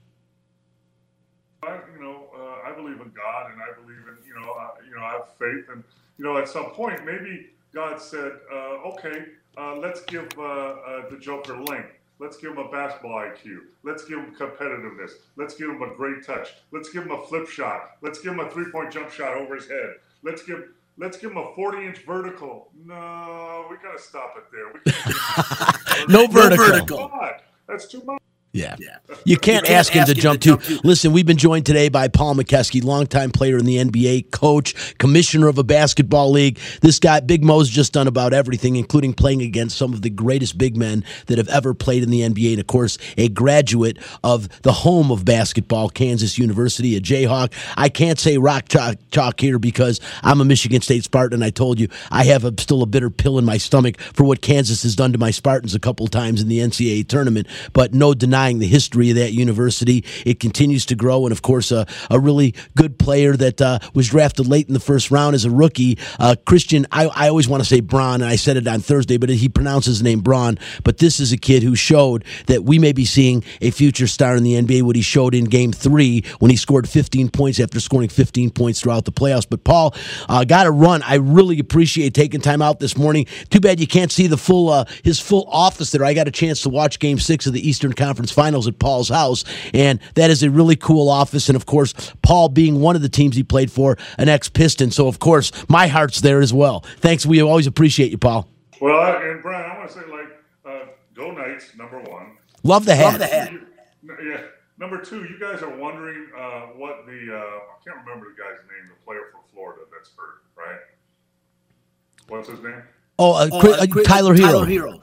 I, you know, uh, I believe in God, and I believe in, you know, uh, you know, I have faith, and you know, at some point, maybe God said, uh, okay, uh, let's give uh, uh, the Joker length. Let's give him a basketball IQ. Let's give him competitiveness. Let's give him a great touch. Let's give him a flip shot. Let's give him a three-point jump shot over his head. Let's give let's give him a 40-inch vertical. No, we gotta stop it there. We can't No vertical. God, that's too much. Yeah. You can't ask him to jump too. Listen, we've been joined today by Paul Mokeski, longtime player in the NBA, coach, commissioner of a basketball league. This guy, Big Mo's just done about everything, including playing against some of the greatest big men that have ever played in the NBA. And of course, a graduate of the home of basketball, Kansas University, a Jayhawk. I can't say rock chalk, chalk here because I'm a Michigan State Spartan. I told you I have a, still a bitter pill in my stomach for what Kansas has done to my Spartans a couple times in the NCAA tournament, but no denying the history of that university. It continues to grow, and of course, a, a really good player that uh, was drafted late in the first round as a rookie. Uh, Christian, I, I always want to say Braun, and I said it on Thursday, but he pronounces his name Braun. But this is a kid who showed that we may be seeing a future star in the NBA. What he showed in Game Three when he scored 15 points after scoring 15 points throughout the playoffs. But Paul, uh, got to run. I really appreciate taking time out this morning. Too bad you can't see the full uh, his full office there. I got a chance to watch Game Six of the Eastern Conference Finals at Paul's house, and that is a really cool office. And of course, Paul being one of the teams he played for, an ex Piston, so of course my heart's there as well. Thanks. We always appreciate you, Paul. Well, I, and Brian, I want to say like, uh, go Knights, number one. Love the hat. You- yeah. Number two, you guys are wondering uh, what the uh, I can't remember the guy's name, the player from Florida that's hurt, right? What's his name? Oh, uh, Chris- uh, Tyler Herro.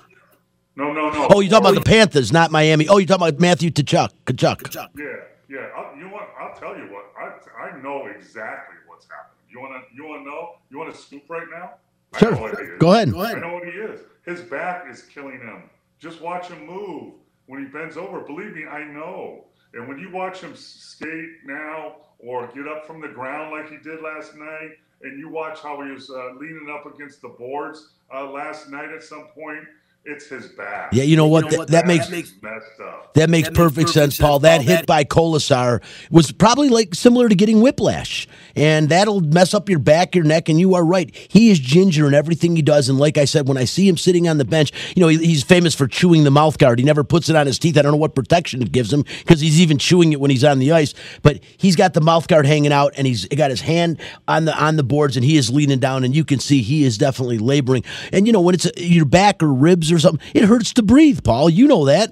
No, no, no. Oh, you're talking about the Panthers, not Miami. Oh, you're talking about Matthew Tkachuk. Tkachuk. Yeah, yeah. I'll, you know what? I'll tell you what. I I know exactly what's happening. You wanna you wanna know? You want to scoop right now? I know what he Sure. is. Go ahead. I know what he is. His back is killing him. Just watch him move when he bends over. Believe me, I know. And when you watch him skate now or get up from the ground like he did last night, and you watch how he was uh, leaning up against the boards uh, last night at some point, it's his back. Yeah, you know what? That, that makes It's messed up. That makes perfect sense, Paul. That hit by Kolesar was probably like similar to getting whiplash, and that'll mess up your back, your neck. And you are right; he is ginger in everything he does. And like I said, when I see him sitting on the bench, you know he, he's famous for chewing the mouth guard. He never puts it on his teeth. I don't know what protection it gives him because he's even chewing it when he's on the ice. But he's got the mouth guard hanging out, and he's got his hand on the on the boards, and he is leaning down, and you can see he is definitely laboring. And you know when it's your back or ribs or something, it hurts to breathe, Paul. You know that.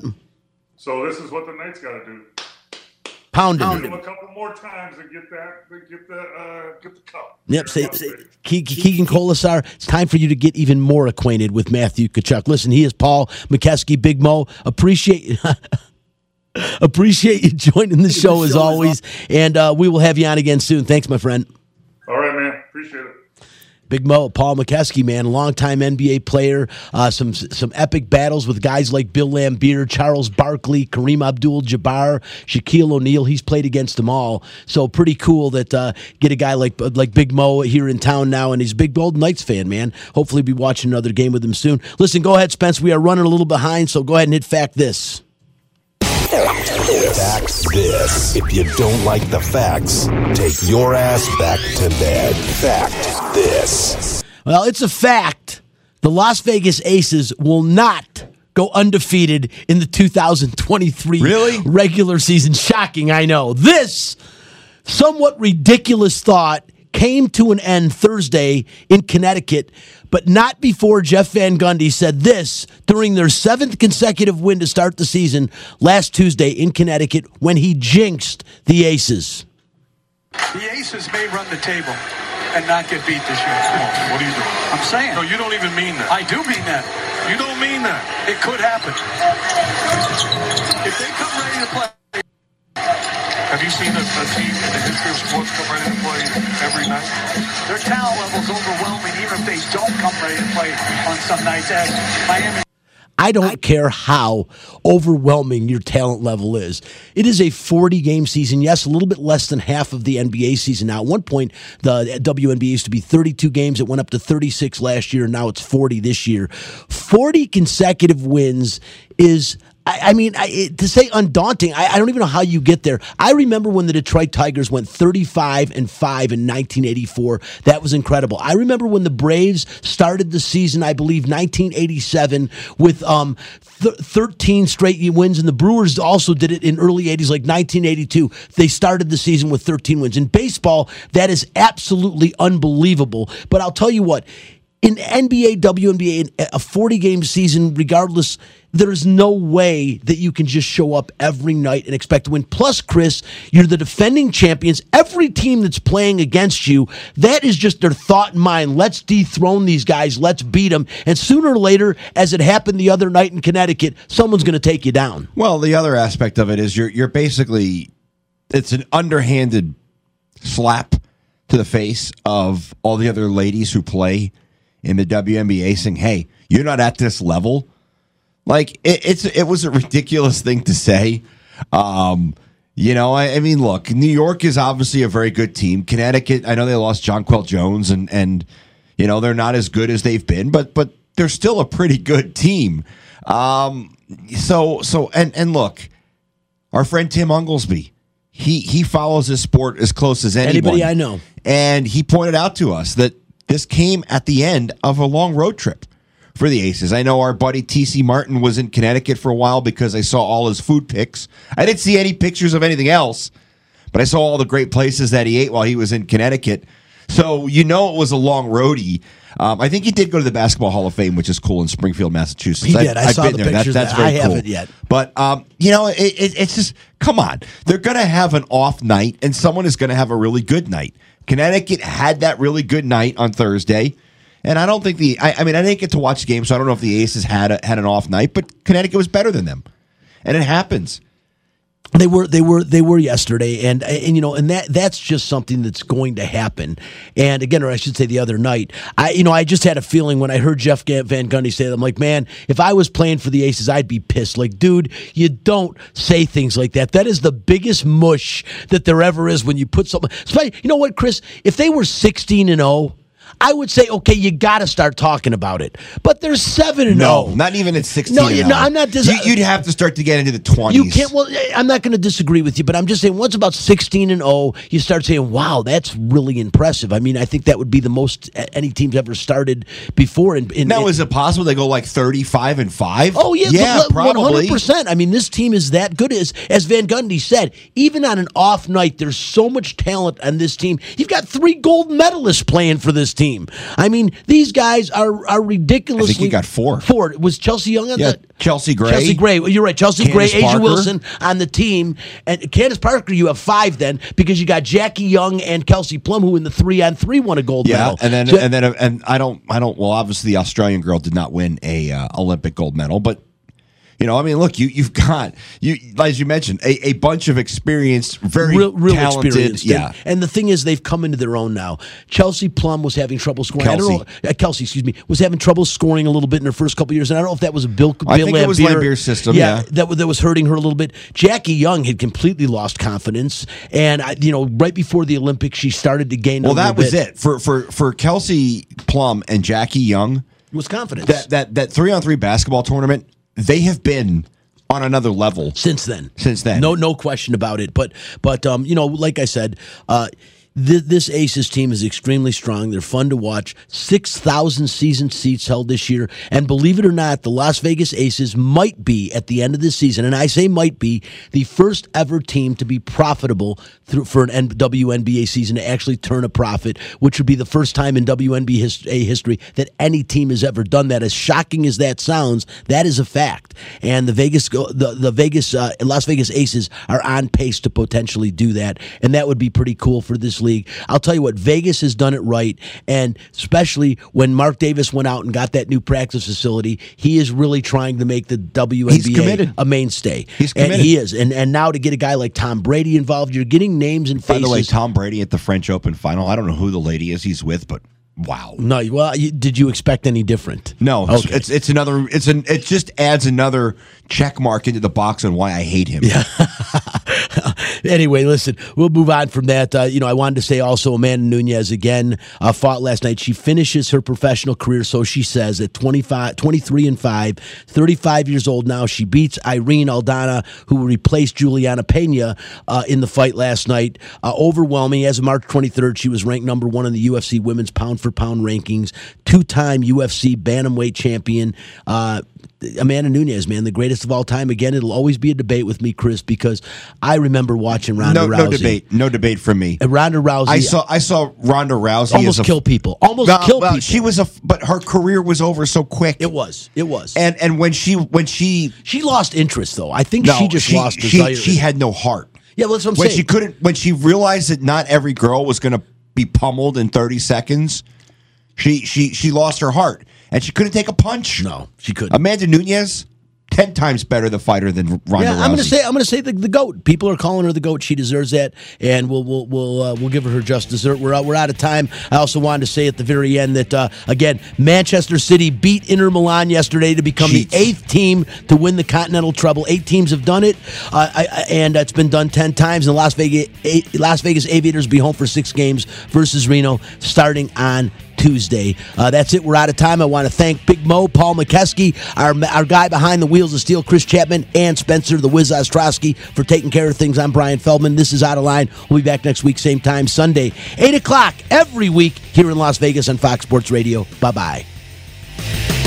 So this is what the Knights got to do. Pound Hit him. him a couple more times and get that, get the, uh, get the cup. Yep. Say, Get say, the- Ke- Keegan Kolesar, it's time for you to get even more acquainted with Matthew Tkachuk. Listen, he is Paul Mokeski, Big Mo. Appreciate appreciate you joining the show as always, and uh, we will have you on again soon. Thanks, my friend. All right, man. Appreciate it. Big Mo, Paul Mokeski, man, longtime NBA player. Uh, some some epic battles with guys like Bill Laimbeer, Charles Barkley, Kareem Abdul-Jabbar, Shaquille O'Neal. He's played against them all. So pretty cool that uh, get a guy like like Big Mo here in town now, and he's a big Golden Knights fan, man. Hopefully, be watching another game with him soon. Listen, go ahead, Spence. We are running a little behind, so go ahead and hit fact this. Facts this. If you don't like the facts, take your ass back to bed. Fact this. Well, it's a fact. The Las Vegas Aces will not go undefeated in the 2023 Really? regular season. Shocking, I know. This somewhat ridiculous thought came to an end Thursday in Connecticut, but not before Jeff Van Gundy said this during their seventh consecutive win to start the season last Tuesday in Connecticut when he jinxed the Aces. The Aces may run the table and not get beat this year. Come on, what are you doing? I'm saying. No, you don't even mean that. I do mean that. you don't mean that. It could happen. If they come ready to play, Have you seen a, a team in the history of sports come ready to play every night? Their talent level is overwhelming, even if they don't come ready to play on some nights. As Miami. I don't care how overwhelming your talent level is. It is a 40 game season. Yes, a little bit less than half of the NBA season. Now, at one point, the WNBA used to be 32 games. It went up to 36 last year. And now it's 40 this year. 40 consecutive wins is I, I mean, I, to say undaunting, I, I don't even know how you get there. I remember when the Detroit Tigers went 35 and 5 in 1984. That was incredible. I remember when the Braves started the season, I believe 1987, with um, th- 13 straight wins, and the Brewers also did it in early 80s, like 1982. They started the season with 13 wins. In baseball, that is absolutely unbelievable. But I'll tell you what in NBA, WNBA, a 40 game season, regardless, there's no way that you can just show up every night and expect to win. Plus, Chris, you're the defending champions. Every team that's playing against you, that is just their thought in mind. Let's dethrone these guys. Let's beat them. And sooner or later, as it happened the other night in Connecticut, someone's going to take you down. Well, the other aspect of it is you're you're basically it's an underhanded slap to the face of all the other ladies who play in the WNBA saying, "Hey, you're not at this level." Like it, it's it was a ridiculous thing to say. Um, you know, I, I, mean, look, New York is obviously a very good team. Connecticut, I know they lost Jonquel Jones, and and you know they're not as good as they've been, but but they're still a pretty good team. Um, so so and and look, our friend Tim Unglesby, he he follows this sport as close as anyone. Anybody I know, and he pointed out to us that this came at the end of a long road trip for the Aces. I know our buddy TC Martin was in Connecticut for a while because I saw all his food pics. I didn't see any pictures of anything else, but I saw all the great places that he ate while he was in Connecticut. So you know it was a long roadie. Um, I think he did go to the Basketball Hall of Fame, which is cool in Springfield, Massachusetts. He did. I, I saw the there. pictures. That, that's very I cool. haven't yet. But um, you know, it, it, it's just come on. They're going to have an off night, and someone is going to have a really good night. Connecticut had that really good night on Thursday. And I don't think the I, I, mean I didn't get to watch the game, so I don't know if the Aces had a, had an off night, but Connecticut was better than them, and it happens. They were they were they were yesterday, and and you know, and that that's just something that's going to happen. And again, or I should say, the other night, I you know I just had a feeling when I heard Jeff Van Gundy say that. I'm like, man, if I was playing for the Aces, I'd be pissed. Like, dude, you don't say things like that. That is the biggest mush that there ever is when you put something. You know what, Chris? If they were 16 and 0 I would say, okay, you got to start talking about it. But there's seven and no, zero. not even at sixteen. No, you, no, oh. I'm not. Dis- you, would have to start to get into the twenties. You can't. Well, eh, I'm not going to disagree with you, but I'm just saying once about sixteen and zero, you start saying, wow, that's really impressive. I mean, I think that would be the most any team's ever started before. In, in now, in, is it possible they go like 35 and five? Oh yeah, yeah, probably 100. percent I mean, this team is that good. As as Van Gundy said, even on an off night, there's so much talent on this team. You've got three gold medalists playing for this team. I mean these guys are are ridiculously. I think you got four. Four was Chelsea Young on yeah, the Chelsea Gray. Chelsea Gray. You're right. Chelsea Candace Gray, Parker. A'ja Wilson on the team, and Candace Parker. You have five then because you got Jackie Young and Kelsey Plum, who in the three on three won a gold yeah, medal. and then So- and then and I don't I don't well obviously the Australian girl did not win a uh, Olympic gold medal, but you know I mean look you you've got you as you mentioned a, a bunch of experienced very real, real talented experienced. yeah And, and the thing is, they've come into their own now. Chelsea Plum was having trouble scoring. I Kelsey. don't know. Uh, Kelsey, excuse me, was having trouble scoring a little bit in her first couple years. And I don't know if that was a Bill. I Bill think it was system, yeah. that was- that was hurting her a little bit. Jackie Young had completely lost confidence, and I, you know, right before the Olympics, she started to gain. well a that was bit. it for for for Kelsey Plum and Jackie Young It was confidence. that that that three on three basketball tournament they have been on another level since then. Since then. no, no question about it. But, but um, you know, like I said, uh, th- this Aces team is extremely strong. They're fun to watch. Six thousand season seats held this year, and believe it or not, the Las Vegas Aces might be at the end of the season, and I say might be the first ever team to be profitable through for an WNBA season to actually turn a profit, which would be the first time in WNBA his- history that any team has ever done that. As shocking as that sounds, that is a fact. And the Vegas, the the Vegas, uh, Las Vegas Aces are on pace to potentially do that, and that would be pretty cool for this league. League. I'll tell you what, Vegas has done it right, and especially when Mark Davis went out and got that new practice facility, he is really trying to make the WNBA a mainstay. He's and committed. he is, and and now to get a guy like Tom Brady involved, you're getting names and faces. By the way, Tom Brady at the French Open final. I don't know who the lady is he's with, but wow. no, well, did you expect any different? No, Okay. it's it's another. It's an. It just adds another check mark into the box on why I hate him. Yeah. anyway, listen, we'll move on from that. Uh, you know, I wanted to say also Amanda Nunes again uh, fought last night. She finishes her professional career, so she says, at 25, 23 and 5, 35 years old now. She beats Irene Aldana, who replaced Juliana Pena uh, in the fight last night. Uh, overwhelming. As of March 23rd, she was ranked number one in the UFC women's pound for pound rankings, two time UFC bantamweight champion. Uh, Amanda Nunes, man, the greatest of all time. Again, it'll always be a debate with me, Chris, because I remember watching Ronda No, Rousey. no debate. No debate from me. And Ronda Rousey I saw. I saw Ronda Rousey almost a, kill people. Almost Well, kill well, people. She was a, but her career was over so quick. It was. It was. And and when she when she she lost interest, though. I think no, she just lost she, desire. she had no heart. yeah, well, that's what I'm when saying. she couldn't when she realized that not every girl was going to be pummeled in 30 seconds she she she lost her heart and she couldn't take a punch no, she couldn't. amanda nunes 10 times better the fighter than ronda yeah, I'm going to say I'm going to say the, the goat. People are calling her the goat. She deserves that, and we'll we'll we'll uh, we'll give her her just dessert. We're out, we're out of time. I also wanted to say at the very end that uh, again, Manchester City beat Inter Milan yesterday to become Jeez. the eighth team to win the Continental Treble. Eight teams have done it, uh, I, I- and it's been done ten times. And Las Vegas eight, Las Vegas Aviators be home for six games versus Reno starting on Tuesday. Uh, that's it. We're out of time. I want to thank Big Mo, Paul Mokeski, our, our guy behind the wheels of steel, Chris Chapman, and Spencer the Wiz Ostrowski for taking care of things. I'm Brian Feldman. This is Out of Line. We'll be back next week, same time, Sunday, 8 o'clock every week here in Las Vegas on Fox Sports Radio. Bye bye.